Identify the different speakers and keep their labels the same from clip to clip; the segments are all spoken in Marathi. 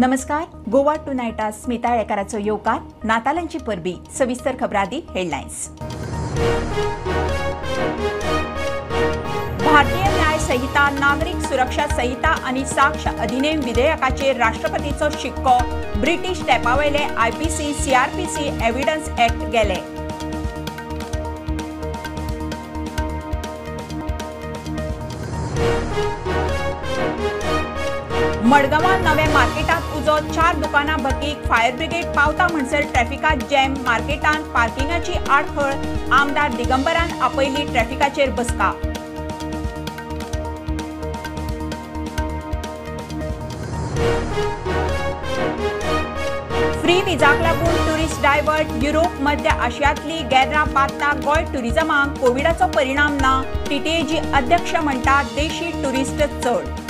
Speaker 1: नमस्कार गोवा टू नायटा स्मिता येळकाराचो येवकार नातालांची परबी सविस्तर खबरादी हेडलायन्स भारतीय न्याय संहिता नागरिक सुरक्षा संहिता आणि साक्ष अधिनियम विधेयकाचेर राष्ट्रपतीचो शिक्को ब्रिटीश तेंपावयले आयपीसी सीआरपीसी एव्हिडन्स एक्ट गेले. मडगांवां नवे मार्केटांत उजो चार दुकानां भकीक फायर ब्रिगेड पावता म्हणसर ट्रॅफिकात जॅम मार्केटांत पार्किंगाची आडखळ आमदार दिगंबरान आपयली ट्रॅफिकाचेर बसका. फ्री विजाक लागून टुरिस्ट डायवर्ट युरोप मध्य आशियांतली गॅदरां पातना गोंय टुरिझमाक कोविडाचो परिणाम ना टीटीएजी अध्यक्ष म्हणटा देशी टुरिस्ट चड.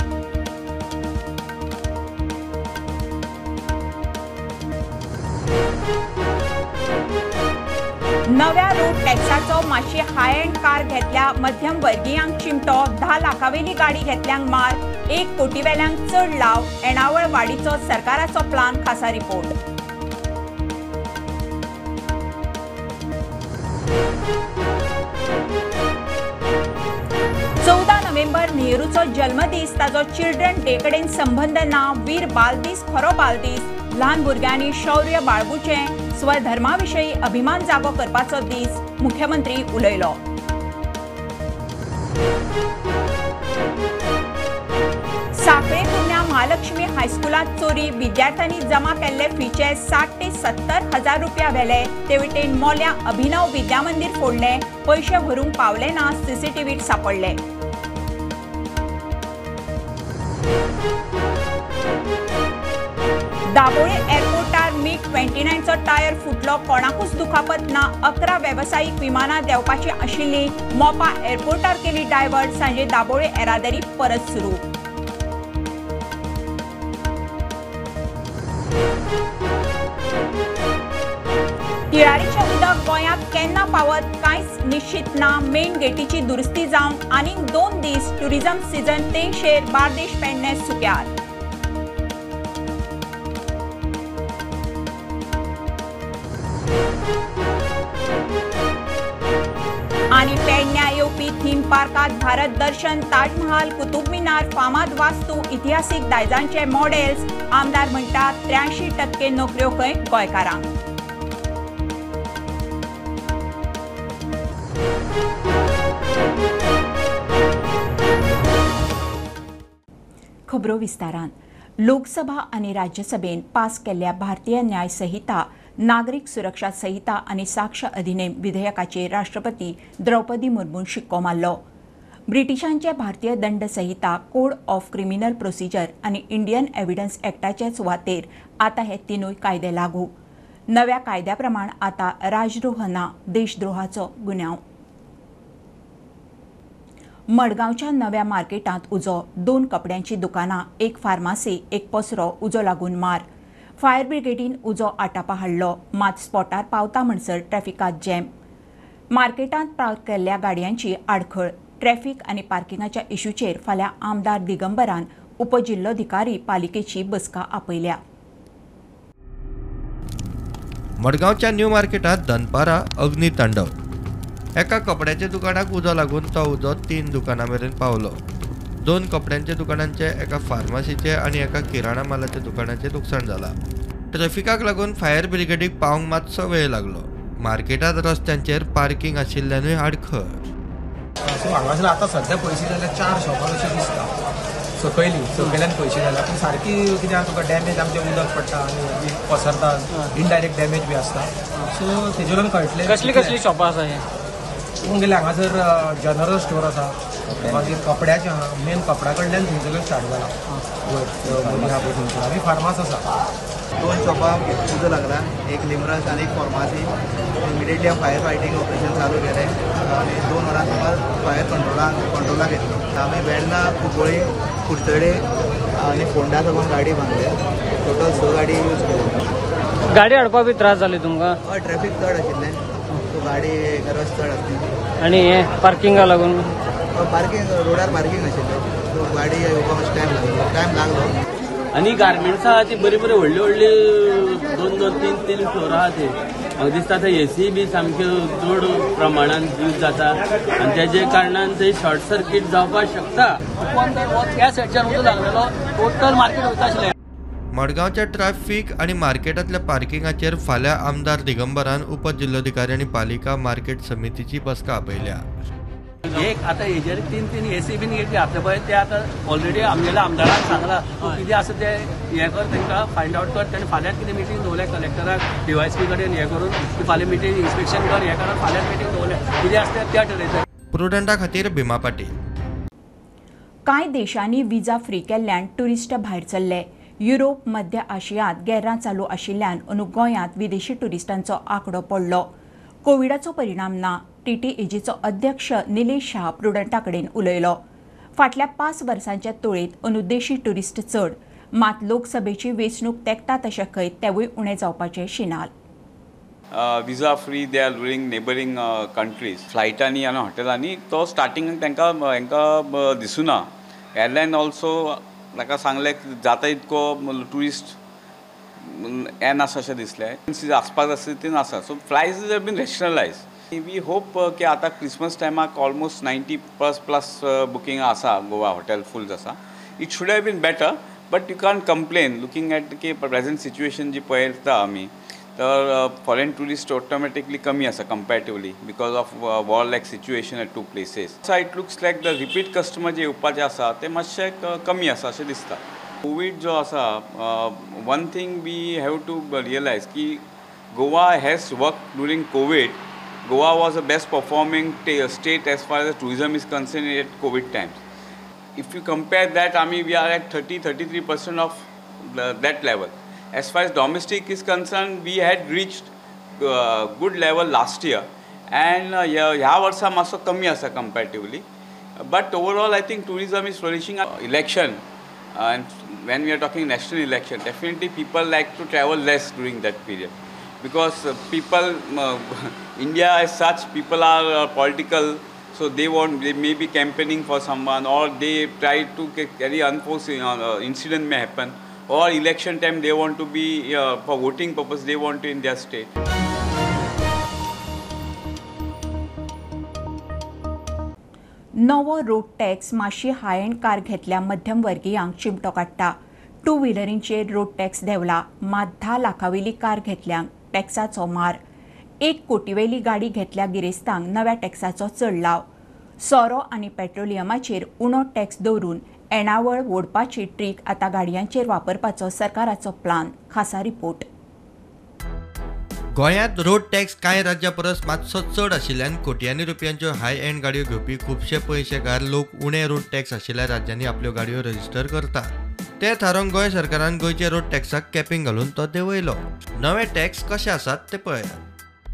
Speaker 1: नव्या रोड टॅक्साचो मातशी हाय एंड कार घेतल्या मध्यम वर्गीयांक चिमटो धा लाखावेली गाडी घेतल्यांक मार एक कोटी वेल्यांक चड लाव येणावळ वाडीचो सरकाराचो प्लान खासा रिपोर्ट चौदा नोव्हेंबर नेहरूचो जल्मदीस ताजो चिल्ड्रन डे कडेन संबंद ना वीर बालदीस खरो बालदीस. ल्हान भुरग्यांनी शौर्य बाळगुचें स्वधर्माविशयी अभिमान जागो करपाचो दीस मुख्यमंत्री उलयलो. साखळे पुण्या महालक्ष्मी हायस्कुलांत चोरी विद्यार्थ्यांनी जमा केल्ले फीचे साठ ते सत्तर हजार रुपया व्हेले ते वटेन मोल्या अभिनव विद्यामंदीर फोडले पयशे भरूंक पावले ना सीसीटीव्हीत सापडले. दाबोळे एअरपोर्टार मीग ट्वेंटी नायनचो टायर फुटलो कोणाकूच दुखापत ना. अकरा वेवसायीक विमानां देंवपाची आशिल्ली मोपा एअरपोर्टार केली डायव्हर्ट. सांजे दाबोळे येरादारी परत सुरू. तिळारीचें उदक गोंयांत केन्ना पावत? कांयच निश्चित ना. मेन गेटीची दुरुस्ती जावन आनीक दोन दीस ट्युरिझम सीझन तेंगशेर बार्देश पेडणे सुक्यार आणि पेडण्या येवपी थीम पार्कात भारत दर्शन ताजमहाल कुतुब मिनार फामाद वास्तू इतिहासीक दायजांचे मॉडेल्स आमदार म्हणतात त्र्याऐंशी टक्के नोकऱ्यो खंय गोंयकारांक. खबरो विस्तारान लोकसभा आनी राज्यसभेन पास केल्ल्या भारतीय न्याय संहिता नागरीक सुरक्षा संहिता आनी साक्ष अधिनियम विधेयकाचे राष्ट्रपती द्रौपदी मुर्मून शिक्को मारलो. ब्रिटिशांचे भारतीय दंड संहिता कोड ऑफ क्रिमिनल प्रोसिजर आनी इंडियन एव्हिडन्स एक्टाचे सुवातेर आतां हे तिनूय कायदे लागू. नव्या कायद्या प्रमाण आतां राजद्रोह ना देशद्रोहाचो गुन्यांव मडगांवच्या नव्या मार्केटांत उजो दोन कपड्यांची दुकानां एक फार्मासी एक पसरो उजो लागून मार. फायर ब्रिगेडीन उजो आटापा हाडलो. मात स्पॉटार पावता म्हणसर ट्रॅफिकांत जॅम. मार्केटांत पार्क केल्ल्या गाडयांची आडखळ. ट्रॅफिक आनी पार्किंगाच्या इश्यूचेर फाल्यां आमदार दिगंबरान उपजिल्लोधिकारी पालिकेची बसका आपयल्या.
Speaker 2: मडगांवच्या न्यू मार्केटांत दनपारा अग्नी तांडव. एका कपड्याच्या दुकानाक उजो लागून तो उजो तीन दुकानां मेरेन पावलो. दोन कपड्यांच्या दुकानांचे एका फार्मासीचे आनी एका किराणा मालाच्या दुकानाचें लुकसाण जालां ट्रॅफिकाक लागून फायर ब्रिगेडीक पावंक मातसो वेळ लागलो. मार्केटांत रस्त्यांचेर पार्किंग आशिल्ल्यानूय आडखळ.
Speaker 3: सो हांगासर आतां सध्या पयशे जाल्यार चार शॉपां अशें दिसता सकयली सकयल्यान पयशे जाल्यार पूण सारकी कित्याक तुका डॅमेज आमचें उदक पडटा आनी पसरता. इनडायरेक्ट डॅमेज बी आसता सो तेजे वयल्यान कळटलें
Speaker 4: कसली कसली शॉपां आसा हे?
Speaker 3: तुमगेले हांगासर जनरल स्टोर आसा मागीर कपड्याचें आहा मेन कपडा कडल्यान थंयसरल्यान स्टार्ट जाला मदीं आहा पळय थंयसर आनी फार्मास आसा
Speaker 5: दोन शॉपां उजो लागला. एक लिमरस आणि एक pharmacy immediately fire fighting operation चालू केलें आनी दोन वरां सुमार फायर कंट्रोला कंट्रोलाक घेतलो. आमी वेर्ना कुंकळी कुडचडे आनी फोंडा साकून गाडी बांदले टोटल स गाडी यूज केल्यो
Speaker 4: गाडी हाडपाक बी त्रास जाले तुमकां?
Speaker 5: हय ट्रॅफीक चड आशिल्लें सो गाडी रस चड आसली
Speaker 4: आनी हे पार्किंगा लागून?
Speaker 5: पार्किंग रोडार पार्किंग आशिल्लें सो गाडी येवपाक टायम लागलो टायम लागलो.
Speaker 6: आनी गार्मेंट्स आहा ती बरी बरी व्हडली व्हडली दोन दोन तीन तीन फ्लोर आहा ती. म्हाका दिसता थंय एसी बी सामक्यो चड प्रमाणान यूज जाता. आनी तेजे कारणान थंय शॉर्ट सर्कीट जावपाक शकता.
Speaker 4: त्या लागलेलो. टोटल मार्केट वयता आशिल्लें
Speaker 2: मडगांवच्या ट्रॅफिक आणि मार्केटातल्या पार्किंगाचेर फाल्यां आमदार दिगंबरान उपजिल्लोधिकारी आणि पालिका मार्केट समितीची बसका आपयल्या.
Speaker 6: एक आता हेजेर तीन तीन एसी बीन घेतली आपल्या पळय ते आता ऑलरेडी आमगेल्या आमदाराक सांगला तूं कितें आसा ते हे कर तांकां फायंड आउट कर ताणें फाल्यां कितें मिटींग दवरल्या कलेक्टराक डीवायसपी कडेन हे करून की फाल्यां मिटींग इन्स्पेक्शन कर हे कर फाल्यां मिटींग दवरल्या कितें आसा तें त्या ठरयता
Speaker 2: प्रुडंटा खातीर भीमा पाटील.
Speaker 1: कांय देशांनी विजा फ्री केल्ल्यान ट्युरिस्ट भायर सरले युरोप मध्य आशियांत गॅरां चालू आशिल्ल्यान अंदू गोंयांत विदेशी ट्युरिस्टांचो आंकडो पडलो. कोविडाचो परिणाम ना. टीटीएजीचो अध्यक्ष निलेश शाह प्रुडंटा कडेन उलयलो. फाटल्या पांच वर्सांच्या तुळेंत अनुद्देशी टुरिस्ट चड मात लोकसभेची वेंचणूक तेंकता तशें खंय तेवूय उणें जावपाचें शिनाल.
Speaker 7: Visa free they are ruling neighbouring countries फ्लायटांनी आनी हॉटेलांनी तो स्टार्टिंग तांकां हांकां दिसूना. एअरलायन ऑल्सो ताका सांगलें जाता इतको ट्युरिस्ट नासा अशें दिसलें. आसपाक जाय तितून आसा so prices have been rationalise we hope की आतां क्रिसमस टायमाक almost ninety plus plus booking आसा गोवा हॉटेल फूल आसा it should have been better but you can complain looking at की प्रेझेंट सिच्युएशन जी पळयता आमी तर फॉरेन टुरिस्ट ऑटोमॅटिकली कमी आसा comparatively because of war like situation at two places so it looks like the repeat customer जे येवपाचे आसा ते मातशे कमी आसा अशें दिसता कोवीड जो आसा one thing we have to realise की Goa has work during Covid Goa was a best performing state as far as tourism is concerned at COVID times. If you compare that, I mean, we are at 30, 33% of the, that level. As far as domestic is concerned, we had reached uh, good level last year. And uh, ह्या ह्या वर्सा मातसो कमी आसा comparatively but overall I think tourism is flourishing election and when we are talking national election, definitely people like to travel less during that period Because uh, people, uh, India as such, people are uh, political, so they want, they may be campaigning for someone or they try to carry unforeseen uh, incident may happen or election time they want to be, uh, for voting purpose, they want to in their state.
Speaker 1: नवो रोड टॅक्स मातशी हाय एंड कार घेतल्या मध्यमवर्गीयांक चिमटो काडटा टू व्हिलरींचेर रोड टॅक्स देवला मात धा लाखांवयली कार घेतल्यांक टॅक्साचो मार. एक कोटीवेली गाडी घेतल्या गिरेस्तांक नव्या टॅक्साचो चड लाव सोरो आनी पेट्रोलियमाचेर उणो टॅक्स दवरून येणावळ ओडपाची ट्रीक आतां गाडयांचेर वापरपाचो सरकाराचो प्लान खासा रिपोर्ट.
Speaker 2: गोंयांत रोड टॅक्स कांय राज्यां परस मातसो चड आशिल्ल्यान कोट्यांनी रुपयांच्यो हाय एंड गाडयो घेवपी खुबशे पयशेकार लोक उणे रोड टॅक्स आशिल्ल्या राज्यांनी आपल्यो गाडयो रजिस्टर करतात. ते थारोवन गोंय सरकारान गोंयच्या रोड टॅक्साक कॅपिंग घालून तो देंवयलो. नवे टॅक्स कशे आसात ते पळयात.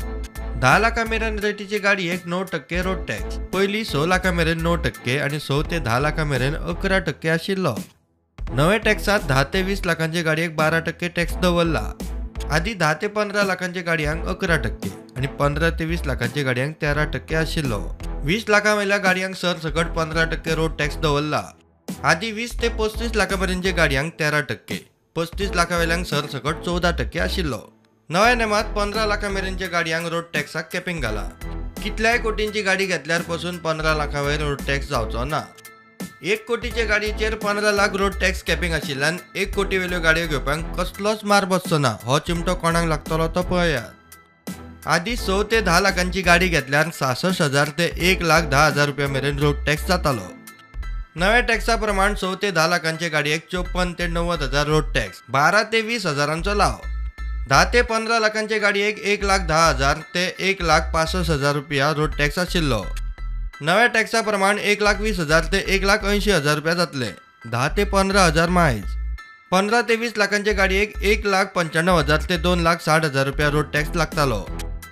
Speaker 2: धा लाखां मेरेन रेटीची गाडयेक णव टक्के रोड टॅक्स. पयलीं स लाखां मेरेन णव टक्के आनी स ते धा लाखां मेरेन अकरा टक्के आशिल्लो. नवे टॅक्सात धा ते वीस लाखांचे गाडयेक बारा टक्के टॅक्स दवरला. आधी धा ते पंदरा लाखांचे गाडयांक अकरा टक्के आणि पंदरा ते वीस लाखांच्या गाडयांक तेरा टक्के आशिल्लो. वीस लाखां वयल्या गाडयांक सर सकट पंदरा टक्के रोड टॅक्स दवरला. आधी वीस ते पस्तीस लाखां पर्यंतच्या गाडयांक तेरा टक्के. पस्तीस लाखा वयल्यांक सरसकट चौदा टक्के आशिल्लो नव्या नेमात पंदरा लाखां मेरेनच्या गाडयांक रोड टॅक्साक कॅपिंग घाला. कितल्याय कोटींची गाडी घेतल्यारपासून पंदरा लाखां वयर रोड टॅक्स जावचो ना. एक कोटीचे गाडयेचेर पंदरा लाख रोड टॅक्स कॅपिंग आशिल्ल्यान एक कोटी वेल्यो गाडयो घेवपाक कसलोच मार बसचो ना. हो चिमटो कोणाक लागतलो तो पळयात. आदी स ते धा लाखांची गाडी घेतल्यार सासष्ट हजार ते एक लाख धा हजार रुपया मेरेन रोड टॅक्स जातालो. नव्या टॅक्सा प्रमाण स ते धा लाखांचे गाडयेक चोपन्न ते णव्वद हजार रोड टॅक्स बारा ते वीस हजारांचो लाव धा ते पंदरा लाखांचे गाडयेक एक लाख धा हजार ते एक लाख पासष्ट हजार रुपया रोड टॅक्स आशिल्लो नव्या टॅक्सा प्रमाण एक लाख वीस हजार ते एक लाख ऐंशी हजार रुपया जातले. धा ते पंदरा हजार मायज पंदरा ते वीस लाखांचे गाडयेक एक लाख पंच्याण्णव हजार ते दोन लाख साठ हजार रुपया रोड टॅक्स लागतालो.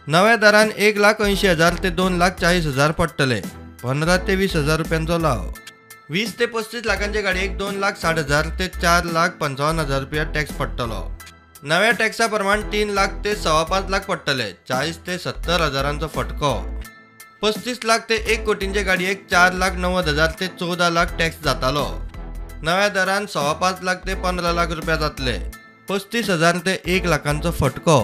Speaker 2: नव्या दरान एक लाख ऐंशी हजार ते दोन लाख चाळीस हजार पडटले पंदरा ते वीस हजार रुपयांचो लाव वीस ते पस्तीस लाखांचे गाडयेक दोन लाख साठ हजार ते चार लाख पंचावन्न हजार रुपया टॅक्स पडटलो नव्या टॅक्सा प्रमाण तीन लाख ते सव्वा पांच लाख पडटले चाळीस ते सत्तर हजारांचो फटको. पस्तीस लाख ते एक कोटींचे गाडयेक चार लाख णव्वद हजार ते चौदा लाख टॅक्स जातालो. नव्या दरान सव्वा पाच लाख ते पंदरा लाख रुपया जातले. पस्तीस हजार ते एक लाखांचो फटको.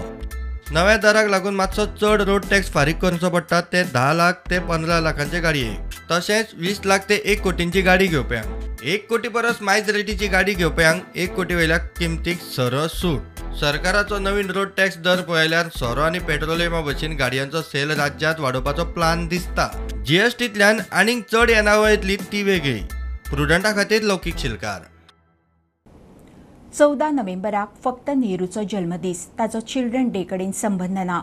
Speaker 2: नव्या दराक लागून मातसो चड रोड टॅक्स फारीक करचो पडटा ते धा लाख ते पंदरा लाखांचे गाडयेक तशेंच वीस लाख ते एक कोटींची गाडी घेवप्यांक एक कोटी परस मायज रेटीची गाडी घेवप्यांक एक कोटी वयल्या किमतीक सरळ सूट. सरकाराचो नवीन रोड टॅक्स दर पळयल्यार सोरो आनी पेट्रोलियमा भशेन गाडयांचो सेल राज्यांत वाडोवपाचो प्लान दिसता. जीएसटींतल्यान आनीक चड येणावळ येतली ती वेगळी. प्रुडंटा खातीर लौकीक शिलकार.
Speaker 1: चौदा नोव्हेंबराक फक्त नेहरूचो जल्मदीस ताचो चिल्ड्रन डे कडेन संबंद ना.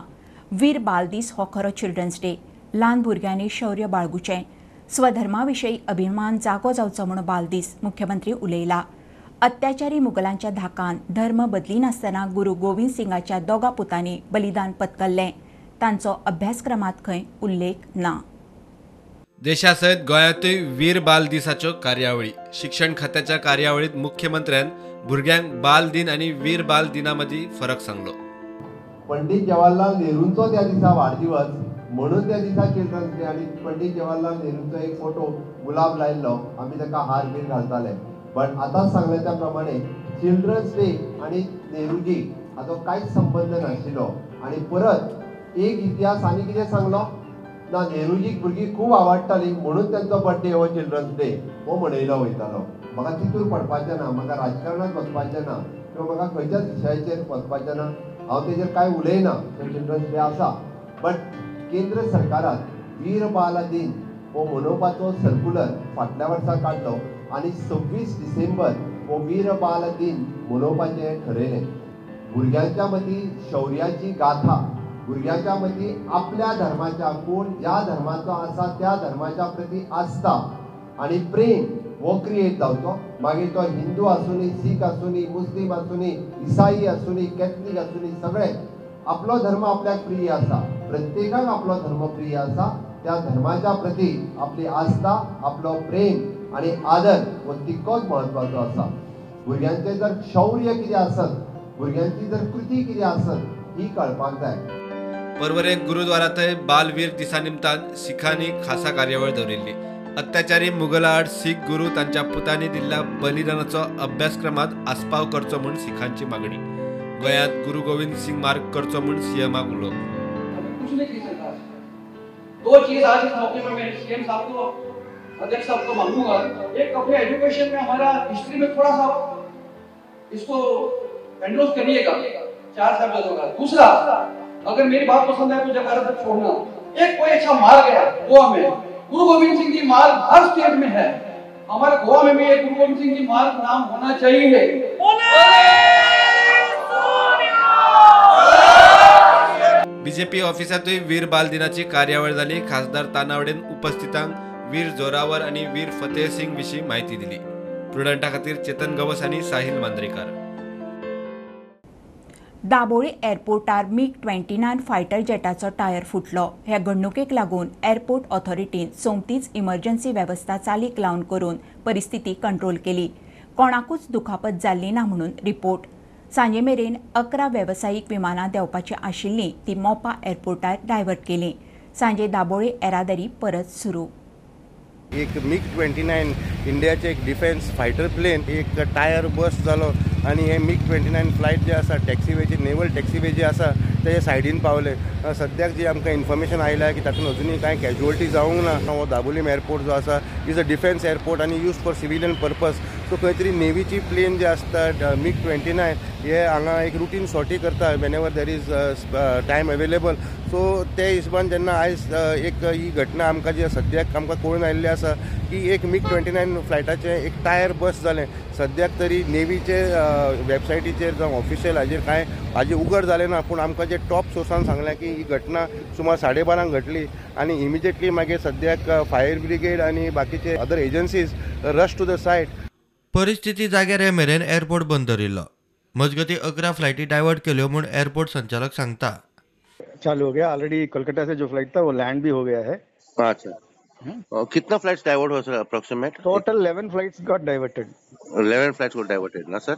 Speaker 1: वीर बाल दीस हो खरो चिल्ड्रन्स डे. ल्हान भुरग्यांनी शौर्य बाळगुचें. स्वधर्मा विशयी अभिमान जागो जावचो म्हूण बाल दीस मुख्यमंत्री उलयला. अत्याचारी मुघलांच्या धाकान धर्म बदलिनासतना गुरू गोविंद सिंगाच्या दोगा पुतांनी बलिदान पत्करलें. तांचो अभ्यासक्रमांत खंय उल्लेख ना.
Speaker 8: देशा सयत गोंयांतूय वीर बाल दिसाच्यो कार्यावळी. शिक्षण खात्याच्या कार्यावळीत मुख्यमंत्र्यान भुरग्यांक बाल दिन आनी वीर बाल दिना मदीं फरक सांगलो.
Speaker 9: पंडित जवाहरलाल नेहरूंचो त्या दिसा वाडदिवस म्हणून त्या दिसा चिल्ड्रन्स डे आणि पंडित जवाहरलाल नेहरूचो एक फोटो गुलाब लायल्लो आमी ताका हार बीन घालताले. बट आतांच सांगले त्या प्रमाणे चिल्ड्रन्स डे आणि नेहरूजी हाचो कांयच संबंद नाशिल्लो हो. आणि परत एक इतिहास आनी कितें सांगलो? ना नेहरूजीक भुरगीं खूब आवडटालीं म्हणून तांचो बर्थडे हो चिल्ड्रन्स डे. हो मनयलो वयतालो म्हाका तितूर पडपाचें ना म्हाका राजकारणात वचपाचें ना किंवा म्हाका खंयच्याच विशयाचेर वचपाचें ना हांव तेजेर कांय उलयना तो चिल्ड्रन्स डे आसा बट केंद्र सरकारान वीर बाल दिन हो मनोवपाचो सर्क्युलर फाटल्या वर्सा काडलो आनी सव्वीस डिसेंबर हो वीर बाल दिन मनोवपाचें ठरयलें. भुरग्यांच्या मदीं शौर्याची गाथा भुरग्यांच्या मदीं आपल्या धर्माच्या कोण ज्या धर्माचो आसा त्या धर्माच्या प्रती आस्था आनी प्रेम हो क्रिएट जावचो. मागीर तो हिंदू आसुनी सीख आसुनी मुस्लीम आसुनी इसाई आसुनी कॅथलीक आसुनी सगळे आपलो धर्म आपल्याक प्रिय आसा. प्रत्येकाक आपलो धर्मप्रिय असा आसा त्या धर्माच्या प्रती आपली आस्था आपलो प्रेम आनी आदर हो तितकोच म्हत्वाचो आसा भुरग्यांचे जर शौर्य कितें आसत भुरग्यांची जर कृती कितें आसत ही कळपाक जाय
Speaker 8: परवरे गुरुद्वारा थंय बालवीर दिसा निमतान शिखांनी खासा कार्यावळ दवरिल्ली अत्याचारी मुघला आड सीख गुरू तांच्या पुतांनी दिल्ल्या बलिदानाचो अभ्यासक्रमात आस्पाव करचो म्हूण सिखांची मागणी. गोंयांत गुरू गोविंद सिंग मार्ग करचो म्हूण सीएमाक उलो
Speaker 4: कुछ नहीं की सरकार दो चीज़ आज इस मौके पर मैं सीएम साहब को, अध्यक्ष साहब को मांगूँगा। एक, अपने एजुकेशन में हमारा हिस्ट्री में थोड़ा सा इसको एंडोस करिएगा, चार शब्दों का दूसरा, अगर मेरी बात पसंद है तो जगह तक छोड़ना। एक, कोई अच्छा मार्ग है गोवा में। गुरु गोविंद सिंह जी मार्ग हर स्टेट में है। हमारे गोवा में भी गुरु गोविंद सिंह जी मार्ग नाम होना चाहिए।
Speaker 8: बीजेपी ऑफिसातूय वीर बाल दिनाची कार्यावळ जाली खासदार तानावडेन उपस्थितांक वीर जोरावर आणि वीर फतेह सिंग विशीं माहिती दिली. प्रुडंटा खातीर चेतन गवस आनी साहिल मांद्रेकार.
Speaker 1: दाबोळी एअरपोर्टार मीग ट्वेंटी नायन फायटर जेटाचो टायर फुटलो. ह्या घडणुकेक लागून एअरपोर्ट ऑथॉरिटीन सोमतीच इमर्जन्सी वेवस्था चालीक लावन करून परिस्थिती कंट्रोल केली. कोणाकूच दुखापत जाल्ली ना म्हणून रिपोर्ट सांजे मेरेन अकरा वेवसायीक विमानां देंवपाची आशिल्लीं ती मोपा एअरपोर्टार डायव्हर्ट केली. सांजे दाबोळे येरादारी परत सुरू.
Speaker 10: एक मिग ट्वेंटी नायन इंडियाचे एक डिफेन्स फायटर प्लेन एक टायर बस जालो आणि हे मिग ट्वेंटी नायन फ्लायट जे आसा टॅक्सीवे नेवल टॅक्सीवे जी आसा तेजे सायडीन पावले. सद्याक जी आमकां इन्फॉर्मेशन आयल्या की तातूंत अजुनूय कांय कॅज्युअलिटी जावंक ना हो दाबोलीम एअरपोर्ट जो आसा इज अ डिफेन्स एअरपोर्ट आनी use for civilian purpose so खंय तरी नेवीची प्लेन जे आसता मिग ट्वेंटी नायन हे हांगा एक रुटीन सॉर्टी करता whenever there is time available so त्या हिशोबान जेन्ना आयज एक ही घटना आमकां जी सद्याक आमकां कळून आयिल्ली आसा की एक मीग ट्वेंटी नायन फ्लायटाचें एक टायर बस जालें. सद्याक तरी नेवीचे वेबसायटीचेर जावं ऑफिशियल हाजेर कांय हाजें उगड जालें ना पूण आमकां जे टॉप सोर्सान सांगलें की ही घटना सुमार साडे बारांक घडली आनी इमिजिएटली मागीर सद्याक फायर ब्रिगेड आनी बाकीचे other agencies rush to the site
Speaker 2: परिस्थिती जाग्यार हे मेरेन एअरपोर्ट बंद दवरिल्लो मजगती अकरा फ्लायटी डायवर्ट केल्यो म्हूण एअरपोर्ट संचालक सांगता.
Speaker 11: चालू हो गया। ऑलरेडी कोलकाता से जो फ़्लाइट था वो लैंड भी हो गया है।
Speaker 10: अच्छा। और कितना फ्लाइट्स डाइवर्ट हुआ sir approximate
Speaker 11: total 11 flights got diverted
Speaker 10: eleven flights got diverted ना सर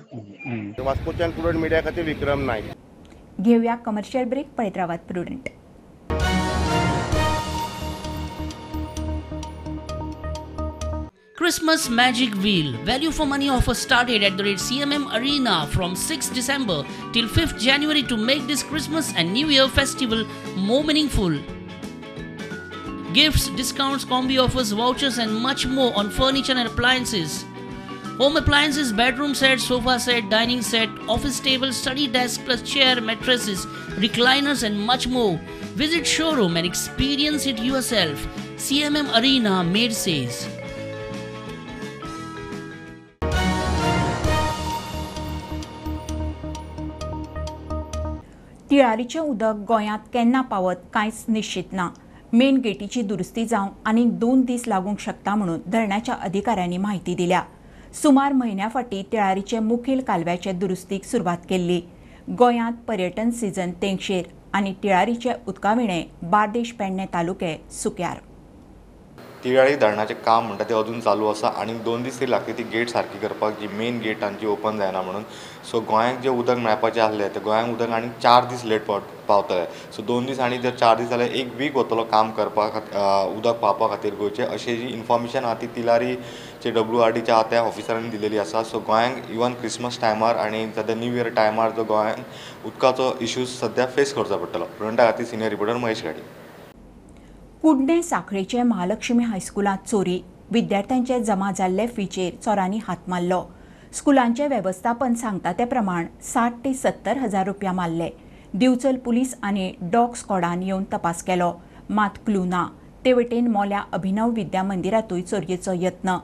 Speaker 10: प्रुडंट मीडिया खातीर विक्रम नायक
Speaker 1: घेऊया कमर्शियल ब्रेक रावात Prudent
Speaker 12: Christmas Magic Wheel. Value for money offer started at the rate CMM Arena from 6th December till 5th January to make this Christmas and New Year festival more meaningful. Gifts, discounts, combi offers, vouchers, and much more on furniture and appliances. Home appliances, bedroom set, sofa set, dining set, office table, study desk plus chair, mattresses, recliners, and much more. Visit showroom and experience it yourself. CMM Arena, Maid says.
Speaker 1: तिळारीचें उदक गोंयांत केन्ना पावत कांयच निश्चित ना. मेन गेटीची दुरुस्ती जावंक आनीक दोन दीस लागूंक शकता म्हणून धरणाच्या अधिकाऱ्यांनी म्हायती दिल्या. सुमार म्हयन्या फाटीं तिळारीचे मुखेल कालव्याचे दुरुस्तीक सुरवात केल्ली. गोंयांत पर्यटन सिजन तेंगशेर आनी तिळारीचे उदकाविणे बार्देश पेडणे तालुके सुक्यार.
Speaker 13: तिळाळी धरणाचें काम म्हणटा तें अजून चालू आसा आनी दोन दीस तरी लागता ती गेट सारकी करपाक जी मेन गेट तांची ओपन जायना म्हणून. सो गोंयांक जें उदक मेळपाचें आसलें तें गोंयांक उदक आनी चार दीस लेट पाव पावतलें. सो दोन दीस आनी जर चार दीस जाल्यार एक वीक वतलो काम करपा खातीर उदक पावपा खातीर गोंयचें. अशी जी इन्फॉर्मेशन आहा ती तिलारीचे डब्ल्यू आर डीच्या त्या ऑफिसरांनी दिलेली आसा. सो गोंयांक इवन क्रिसमस टायमार आनी सद्या न्यू इयर टायमार जो गोंयांक उदकाचो इश्यूज सद्या फेस करचो पडटलो. प्रुडंटा खातीर सिनियर रिपोर्टर महेश गाडी.
Speaker 1: कुडणे साखळेचे महालक्ष्मी हायस्कुलांत चोरी. विद्यार्थ्यांचे जमा जाल्ले फीचेर चोरांनी हात मारलो. स्कुलांचे वेवस्थापन सांगता ते प्रमाण साठ ते सत्तर हजार रुपया मारले. दिवचल पुलीस आनी डॉग स्कॉडान येवन तपास केलो. मात क्लू ना ते वटेन मोल्या अभिनव विद्या मंदिरांतूय चोरयेचो यत्न.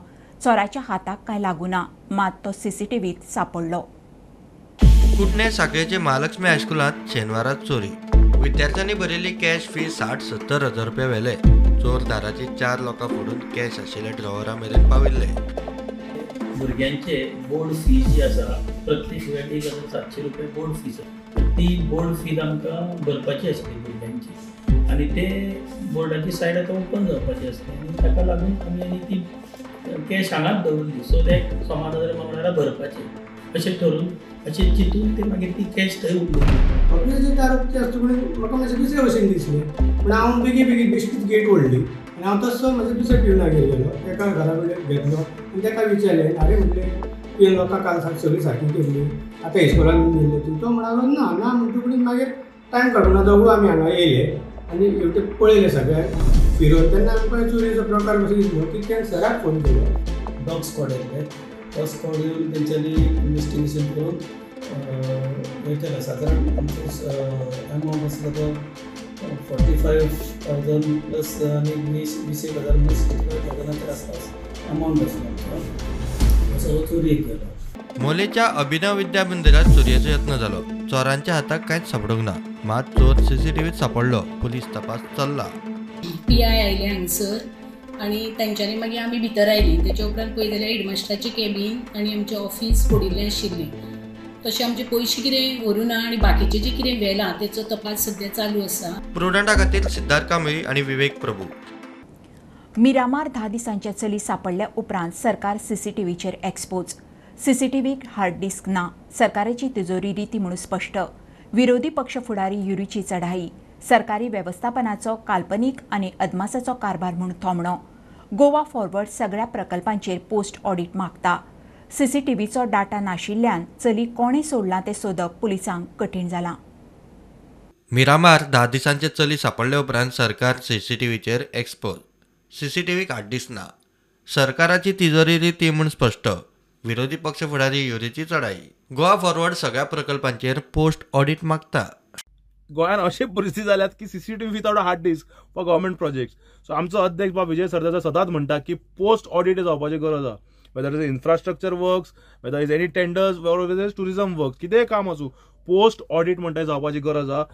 Speaker 1: चोराच्या हाताक कांय लागुना? मात तो सीसीटीव्हीत सांपडलो.
Speaker 2: कुडणे साखळेचे महालक्ष्मी हायस्कुलांत शेनवारात चोरी. विद्यार्थ्यांनी भरिल्ली कॅश फी साठ सत्तर हजार रुपया व्हेले चोर दाराची चार लोकां फोडून कॅश आशिल्ल्या ड्रॉवरा मेरेन पाविल्ले.
Speaker 14: भुरग्यांचे बोर्ड फी जी आसा प्रत्येक वेळी एक सातशे रुपया बोर्ड फीज ती बोर्ड फी आमकां भरपाची आसली भुरग्यांची आनी ते बोर्डाची सायड आतां ओपन जावपाची आसली आनी ताका लागून आमी आनी ती कॅश हांगाच दवरली सो ते सोमार हजार मंगळारा भरपाचे अशें ठरून अशें चिंतून ते मागीर ती कॅश थंय उरली
Speaker 15: ऑब्वियसली आरोप आसता पूण म्हाका मातशें दुसरे भशेन दिसलें. पूण हांव बेगी बेगीन बेश्टीच गेट ओडली आनी हांव तसो म्हाज्या दुसऱ्या ट्युनागेर गेलो. एका घरा कडेन घेतलो आनी ताका विचारलें? आरे म्हटलें तुवें लोकां काल सारकी सगळी सारकी केल्ली आतां इस्कॉलान गेल्ले तूं. तो म्हणालो ना ना म्हणटकूच मागीर टायम काडून दोगू आमी हांगा येयले आनी हेवटें पळयलें सगळें फिरोन. तेन्ना आमकां चोरीचो प्रकार कसो दिसलो की तेणें सराक फोन केलो.
Speaker 14: डॉग स्कॉड येयले तो. स्कॉड येवन तेंच्यांनी इन्वेस्टिगेशन करून हे केलें सादारण एमावंट आसलो तो फोर्टी फायव थावजंड प्लस आनी वीस वीस एक हजार वीस थावजंडाच्या आसपास अमावंट आसलो असो चोरयेक गेलो
Speaker 2: मोलेच्या अभिनव विद्या मंदिरात चोरयेचो यत्न जालो चोरांच्या हाताक कांयच सापडूंक ना. मात चोर सीसीटीव्हीत सापडलो. पुलीस तपास चल्ला.
Speaker 16: पी आय आयले हांगसर आनी तांच्यांनी मागीर आमी भितर आयली तेच्या उपरांत पळय जाल्यार हेडमास्टराचें कॅबीन आनी आमचें ऑफीस फोडिल्लें आशिल्लें तशें आमचे पयशे कितें व्हरूं ना आनी बाकीचें जें कितें व्हेलां तेचो तपास सद्या चालू आसा
Speaker 2: प्रुडंटा खातीर सिद्धार्थ कांबळी आनी विवेक प्रभू.
Speaker 1: मिरामार धा दिसांचे चली सापडल्या उपरांत सरकार सीसीटीव्हीचेर एक्सपोज सीसीटीव्हीक हार्ड डिस्क ना सरकाराची तिजोरी रीती म्हणून स्पश्ट विरोधी पक्ष फुडारी युरीची चढाई सरकारी वेवस्थापनाचो काल्पनीक आनी अदमासाचो कारभार म्हूण थोमणो. गोवा फॉरवर्ड सगळ्या प्रकल्पांचेर पोस्ट ऑडिट मागता. सीसीटीव्हीचो डाटा नाशिल्ल्यान चली कोणें सोडलां तें सोदप पुलिसांक कठीण जालां
Speaker 2: मिरामार धा दिसांचे चली सापडले उपरांत सरकार सीसीटीव्हीचेर एक्सपोज. सीसीटीव्हीक हाड्डीस ना सरकाराची तिजोरी रीती म्हूण स्पश्ट विरोधी पक्ष फुडारी युरीची चढाई. गोवा फॉरवर्ड सगळ्या प्रकल्पांचेर पोस्ट ऑडिट मागता.
Speaker 17: गोंयांत अशी परिस्थिती जाल्यात की CCTV without hard disk for government project so आमचो अध्यक्ष बाब विजय सरदेसाय सदांच म्हणटा की पोस्ट ऑडिट जावपाची गरज आसा whether is infrastructure works whether is any tenders whether is tourism work कितेंय काम आसूं पोस्ट ऑडिट म्हणटा जावपाची गरज आसा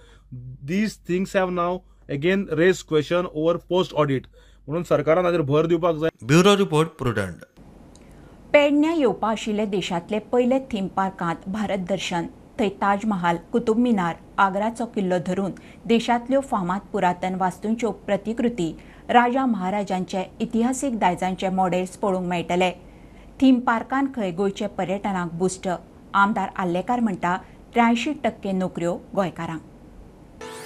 Speaker 17: these things have now again raise question over post audit म्हणून सरकारान हाजेर भर दिवपाक जाय.
Speaker 2: ब्युरो रिपोर्ट प्रुडंट
Speaker 1: पेडण्यां येवपा आशिल्ले देशांतले पयले थीम पार्कांत भारत दर्शन. थंय ताज महाल कुतुब मिनार आग्राचो किल्लो धरून देशांतल्यो फामाद पुरातन वास्तूंच्यो प्रतिकृती राजा महाराजांचे इतिहासीक दायजांचे मॉडेल्स पळोवंक मेळटले. थीम पार्कान खंय गोंयचे पर्यटनाक बुस्ट आमदार आल्लेकार म्हणटा त्र्यायंशी टक्के नोकऱ्यो गोंयकारांक.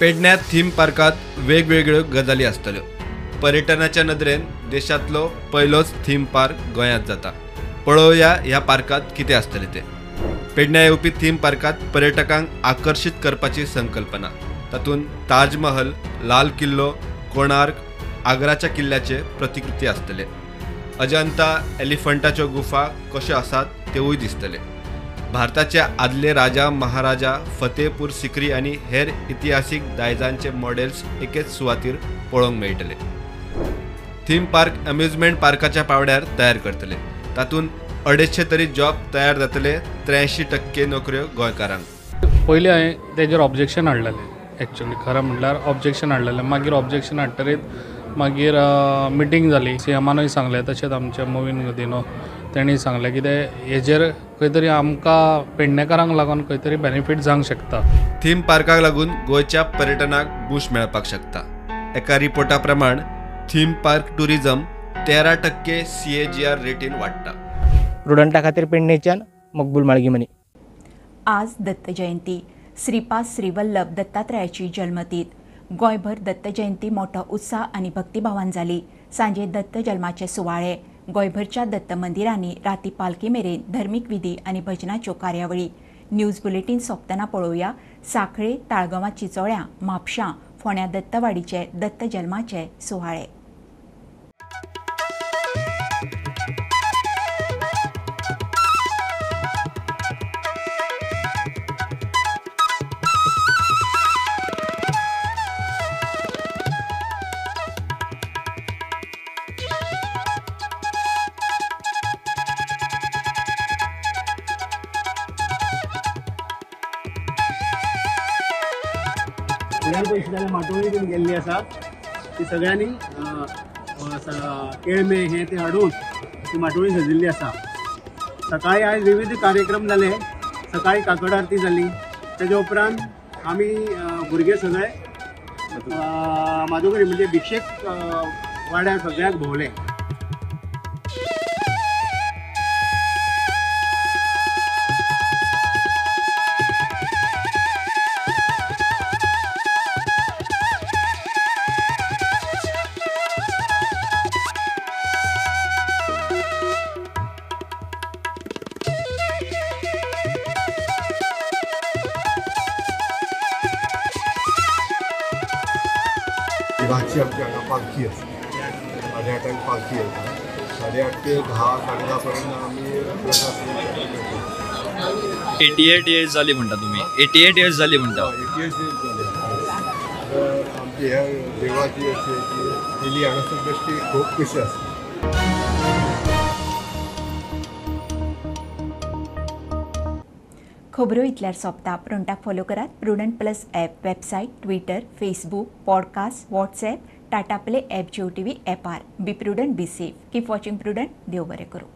Speaker 8: पेडण्यात थीम पार्कात वेगवेगळ्यो गजाली आसतल्यो. पर्यटनाच्या नदरेन देशातलो पहिलोच थीम पार्क गोंयांत जाता. पळोवया ह्या पार्कात कितें आसतलें तें. पेडण्या येवपी थीम पार्कात पर्यटकांक आकर्शीत करपाची संकल्पना. तातूंत ताजमहल लाल किल्लो कोणार्क आग्राच्या किल्ल्याचे प्रतिकृती आसतले. अजंता एलिफंटाच्यो गुफा कश्यो आसात तेवूय दिसतले. भारताचे आदले राजा महाराजा फतेहपूर सिक्री आनी हेर इतिहासीक दायजांचे मॉडेल्स एकेच सुवातीर पळोवंक मेळटले थीम पार्क अम्युजमेंट पार्काच्या पावड्यार तयार करतले. तातूंत अडेचशे तरी जॉब तयार जातले त्र्याऐंशी टक्के नोकऱ्यो गोंयकारांक.
Speaker 18: पयलीं हांवें तेजेर ऑब्जेक्शन हाडलेलें एक्चुली खरें म्हणल्यार ऑब्जेक्शन हाडलेलें मागीर ऑब्जेक्शन हाडटरीत मागीर मिटींग जाली सी एमानूय सांगलें तशेंच आमच्या मोवीन गदिनो तेणी सांगलें कितें हेजेर खंय तरी आमकां पेडणेकारांक लागून खंय तरी बेनिफीट जावंक शकता.
Speaker 8: थीम पार्काक लागून गोंयच्या पर्यटनाक बूश मेळपाक शकता. एका रिपोर्टा प्रमाण थीम पार्क टुरिझम तेरा टक्के सी ए जी आर रेटीन वाडटा.
Speaker 19: प्रुडंटा खातीर पेडणेच्यान मकबूल माळगीमनी
Speaker 1: आज दत्त जयंती. श्रीपाद श्रीवल्लभ दत्तात्रयाची जल्मतीत गोंयभर दत्त जयंती मोठो उत्साह आनी भक्तिभावान जाली सांजे दत्त जल्माचे सुवाळे. गोंयभरच्या दत्त मंदिरांनी राती पालखी मेरेन धर्मीक विधी आनी भजनाच्यो कार्यावळी. न्यूज बुलेटीन सोंपतना पळोवया साखळे ताळगांवां चिंचोळ्या म्हापशां फोण्या दत्तवाडीचे दत्त जल्माचे सुवाळे.
Speaker 20: करतात. ती सगळ्यांनी केळमे हे ते हाडून ती माटोळी सजिल्ली आसा सकाळी आयज विविध कार्यक्रम जाले सकाळी काकड आरती जाली तेज्या उपरांत आमी भुरगे सगळे माधुकरी म्हणजे भिक्षेक वाड्यार सगळ्याक भोंवले.
Speaker 21: हांगा पालखी आसता साडे आठांक पालखी येता साडे आठ ते धा साडे धा पर्यंत आमी प्रसाद
Speaker 22: एटी एट इयर्स जाली म्हणटा तुमी एटी एट इयर्स जाली म्हणटा
Speaker 21: तर आमची ह्या देवाची अशी आहे की गेली बेश्टी खूब कशी आसता
Speaker 1: खबरो इतल्यार सोंपता प्रुडंटाक फॉलो करात. Prudent plus app website Twitter Facebook podcast WhatsApp Tata play app Jio T V ॲपार be Prudent be safe. Keep watching Prudent. देव बरें करूं.